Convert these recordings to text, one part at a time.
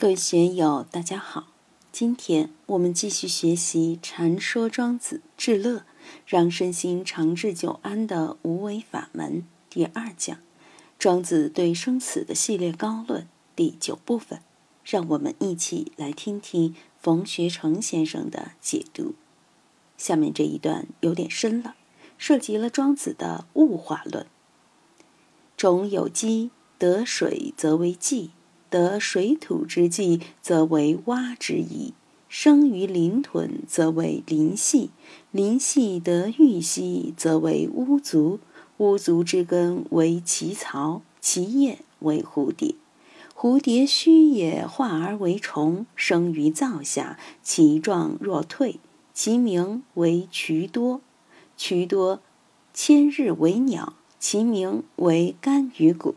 各位学友，大家好！今天我们继续学习《禅说庄子治乐，让身心长治久安的无为法门》第二讲《庄子对生死的系列高论》第九部分。让我们一起来听听冯学成先生的解读。下面这一段有点深了，涉及了庄子的物化论。种有机，得水则为稷。得水土之际，则为蛙之宜；生于林屯，则为林系；林系得玉溪，则为乌足；乌足之根为其草，其叶为蝴蝶。蝴蝶虚也，化而为虫，生于灶下，其状若蜕，其名为渠多。渠多千日为鸟，其名为干鱼骨。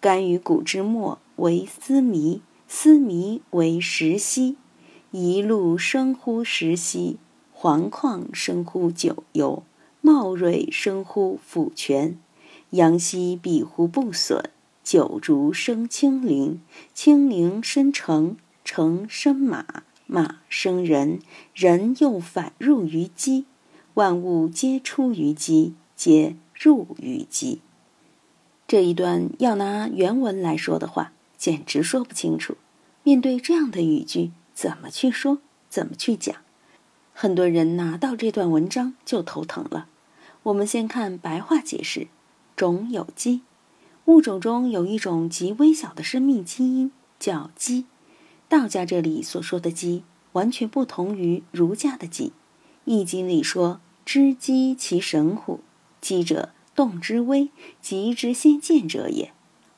干鱼骨之末。为思迷，思迷为石溪，一路生乎石溪，黄旷生乎九游，茂瑞生乎府泉，阳溪庇乎不损，九竹生青灵，青灵生城，城生马，马生人，人又反入于鸡，万物皆出于鸡，皆入于鸡。这一段要拿原文来说的话。简直说不清楚。面对这样的语句，怎么去说？怎么去讲？很多人拿到这段文章就头疼了。我们先看白话解释：种有机，物种中有一种极微小的生命基因，叫鸡。道家这里所说的鸡，完全不同于儒家的鸡。易经里说：“知鸡其神乎？鸡者，动之微，极之先见者也，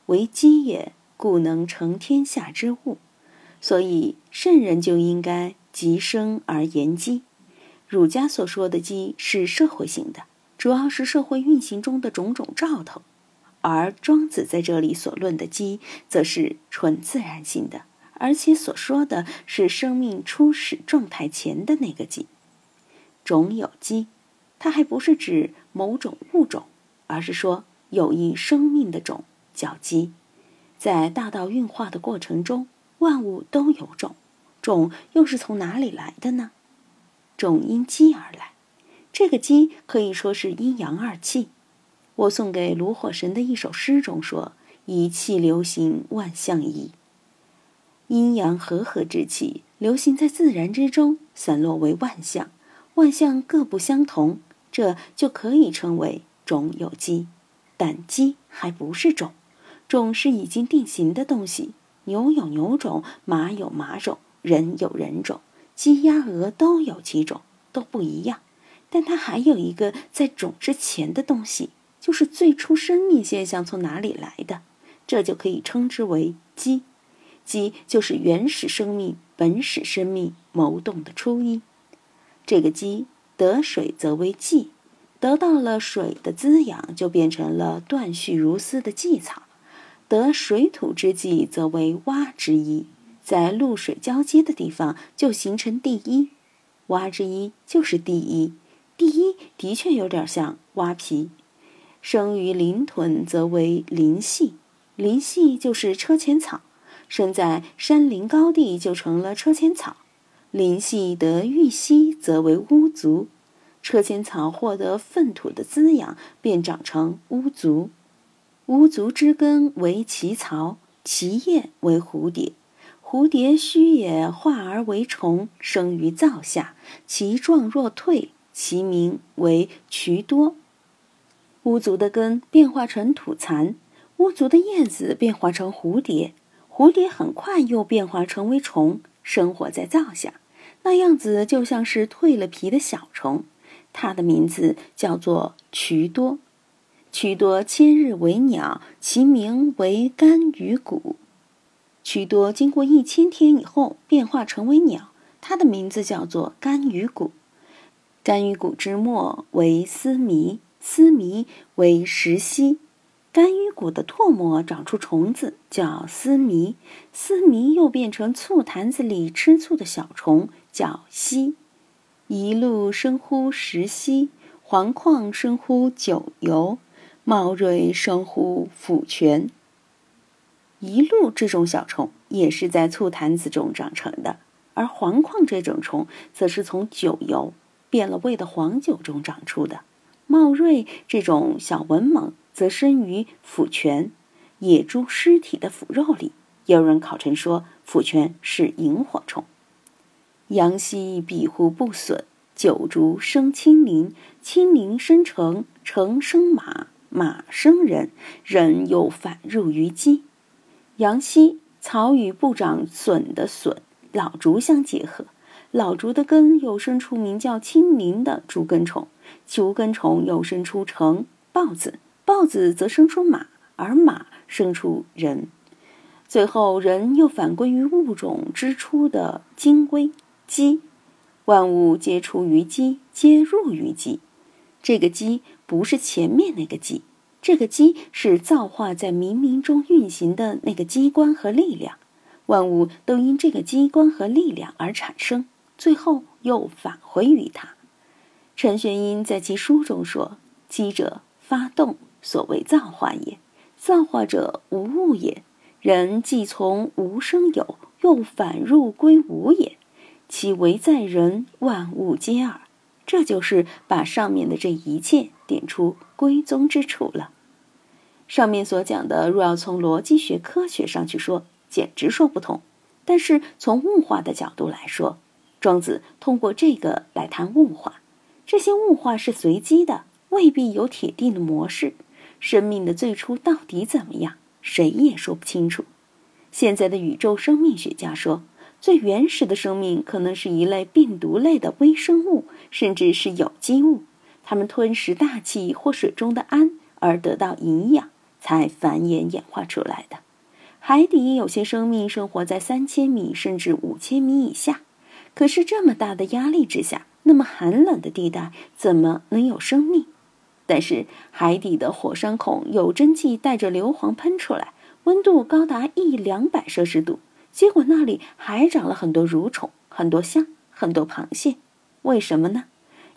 为鸡也。”故能成天下之物，所以圣人就应该极生而言机。儒家所说的机是社会性的，主要是社会运行中的种种兆头；而庄子在这里所论的机，则是纯自然性的，而且所说的是生命初始状态前的那个机。种有机，它还不是指某种物种，而是说有一生命的种叫机。在大道运化的过程中，万物都有种，种又是从哪里来的呢？种因机而来，这个机可以说是阴阳二气。我送给炉火神的一首诗中说：“一气流行，万象移。”阴阳和合之气流行在自然之中，散落为万象，万象各不相同，这就可以称为种有机，但机还不是种。种是已经定型的东西，牛有牛种，马有马种，人有人种，鸡鸭鹅都有几种，都不一样。但它还有一个在种之前的东西，就是最初生命现象从哪里来的，这就可以称之为鸡”。鸡就是原始生命、本始生命谋动的初因。这个鸡得水则为荠，得到了水的滋养，就变成了断续如丝的荠草。得水土之际，则为蛙之一，在陆水交接的地方就形成第一。蛙之一就是第一，第一的确有点像蛙皮。生于林屯，则为林系，林系就是车前草，生在山林高地就成了车前草。林系得玉溪，则为乌足，车前草获得粪土的滋养，便长成乌足。无足之根为其槽，其叶为蝴蝶。蝴蝶须也，化而为虫，生于灶下，其状若蜕，其名为渠多。乌足的根变化成土蚕，乌足的叶子变化成蝴蝶，蝴蝶很快又变化成为虫，生活在灶下，那样子就像是蜕了皮的小虫。它的名字叫做渠多。曲多千日为鸟，其名为干鱼谷。曲多经过一千天以后变化成为鸟，它的名字叫做干鱼谷。干鱼谷之末为丝弥，丝弥为石溪。干鱼谷的唾沫长出虫子，叫丝弥，丝弥又变成醋坛子里吃醋的小虫，叫溪。一路生乎石溪，黄矿生乎九游。茂瑞生乎府泉，一鹿这种小虫也是在醋坛子中长成的，而黄矿这种虫则是从酒油变了味的黄酒中长出的。茂瑞这种小蚊猛则生于腐泉，野猪尸体的腐肉里。有人考证说，腐泉是萤火虫。阳溪庇护不损，九竹生青林，青林生成，成生马，马生人，人又反入于鸡。阳溪草与不长笋的笋、老竹相结合，老竹的根又生出名叫青柠的竹根虫，竹根虫又生出成豹子，豹子则生出马，而马生出人，最后人又反归于物种之初的精微鸡。万物皆出于鸡，皆入于鸡。这个鸡不是前面那个鸡。这个机是造化在冥冥中运行的那个机关和力量，万物都因这个机关和力量而产生，最后又返回于它。陈玄英在其书中说：“机者，发动，所谓造化也。造化者，无物也。人既从无生有，又反入归无也。其为在人，万物皆尔。”这就是把上面的这一切点出归宗之处了。上面所讲的，若要从逻辑学、科学上去说，简直说不通。但是从物化的角度来说，庄子通过这个来谈物化。这些物化是随机的，未必有铁定的模式。生命的最初到底怎么样，谁也说不清楚。现在的宇宙生命学家说。最原始的生命可能是一类病毒类的微生物，甚至是有机物。它们吞食大气或水中的氨而得到营养，才繁衍演化出来的。海底有些生命生活在三千米甚至五千米以下，可是这么大的压力之下，那么寒冷的地带怎么能有生命？但是海底的火山孔有蒸汽带着硫磺喷出来，温度高达一两百摄氏度。结果那里还长了很多蠕虫、很多虾、很多螃蟹，为什么呢？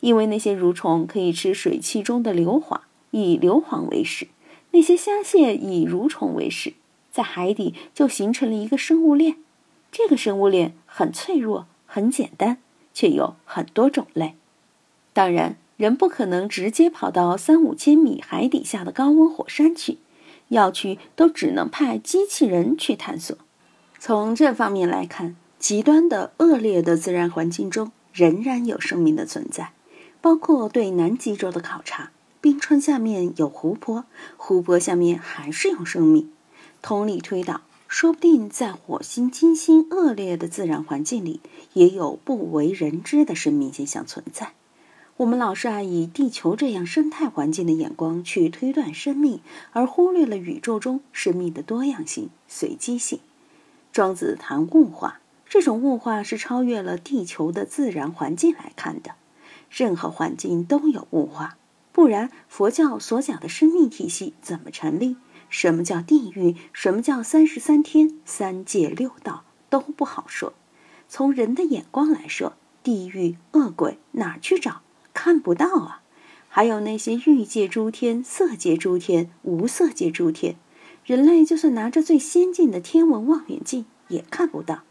因为那些蠕虫可以吃水汽中的硫磺，以硫磺为食；那些虾蟹以蠕虫为食，在海底就形成了一个生物链。这个生物链很脆弱、很简单，却有很多种类。当然，人不可能直接跑到三五千米海底下的高温火山去，要去都只能派机器人去探索。从这方面来看，极端的恶劣的自然环境中仍然有生命的存在，包括对南极洲的考察，冰川下面有湖泊，湖泊下面还是有生命。同理推导，说不定在火星、金星恶劣的自然环境里，也有不为人知的生命现象存在。我们老是爱以地球这样生态环境的眼光去推断生命，而忽略了宇宙中生命的多样性、随机性。庄子谈物化，这种物化是超越了地球的自然环境来看的。任何环境都有物化，不然佛教所讲的生命体系怎么成立？什么叫地狱？什么叫三十三天、三界六道都不好说。从人的眼光来说，地狱恶鬼哪去找？看不到啊！还有那些欲界诸天、色界诸天、无色界诸天。人类就算拿着最先进的天文望远镜也看不到，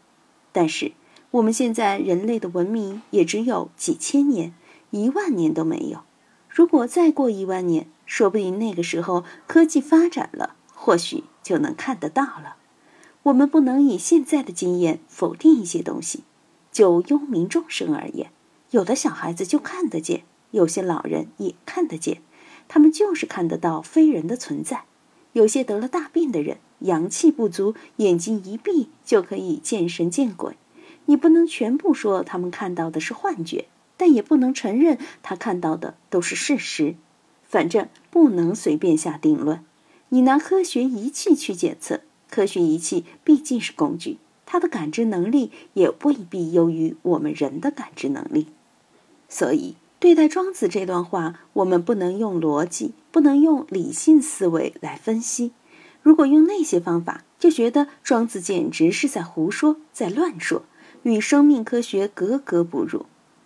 但是我们现在人类的文明也只有几千年、一万年都没有。如果再过一万年，说不定那个时候科技发展了，或许就能看得到了。我们不能以现在的经验否定一些东西。就幽冥众生而言，有的小孩子就看得见，有些老人也看得见，他们就是看得到非人的存在。有些得了大病的人，阳气不足，眼睛一闭就可以见神见鬼。你不能全部说他们看到的是幻觉，但也不能承认他看到的都是事实。反正不能随便下定论。你拿科学仪器去检测，科学仪器毕竟是工具，它的感知能力也未必优于我们人的感知能力。所以。对待庄子这段话，我们不能用逻辑，不能用理性思维来分析。如果用那些方法，就觉得庄子简直是在胡说，在乱说，与生命科学格格不入。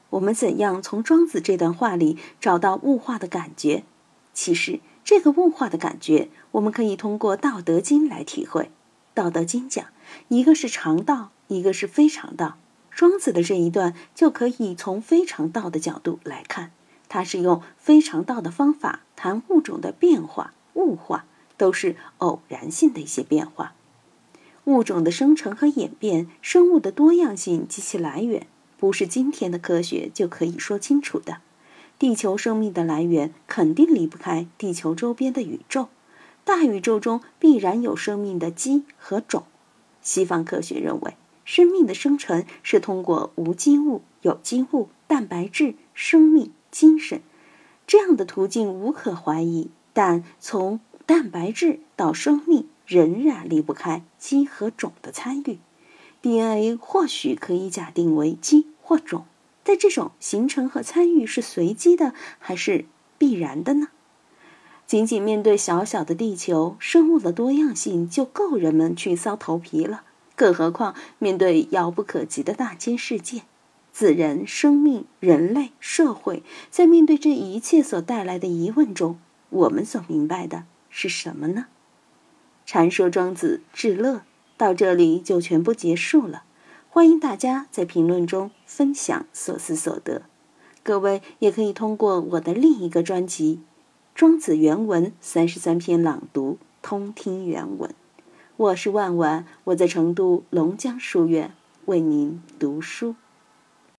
我们怎样从庄子这段话里找到物化的感觉？其实，这个物化的感觉，我们可以通过《道德经》来体会。《道德经》讲，一个是常道，一个是非常道。庄子的这一段就可以从非常道的角度来看，他是用非常道的方法谈物种的变化、物化，都是偶然性的一些变化。物种的生成和演变，生物的多样性及其来源，不是今天的科学就可以说清楚的。地球生命的来源肯定离不开地球周边的宇宙，大宇宙中必然有生命的基和种。西方科学认为。生命的生成是通过无机物、有机物、蛋白质、生命、精神这样的途径无可怀疑，但从蛋白质到生命仍然离不开基和种的参与。DNA 或许可以假定为基或种，但这种形成和参与是随机的还是必然的呢？仅仅面对小小的地球，生物的多样性就够人们去搔头皮了。更何况，面对遥不可及的大千世界，自然、生命、人类、社会，在面对这一切所带来的疑问中，我们所明白的是什么呢？禅说庄子至乐到这里就全部结束了。欢迎大家在评论中分享所思所得。各位也可以通过我的另一个专辑《庄子原文三十三篇朗读》通听原文。我是万万，我在成都龙江书院为您读书。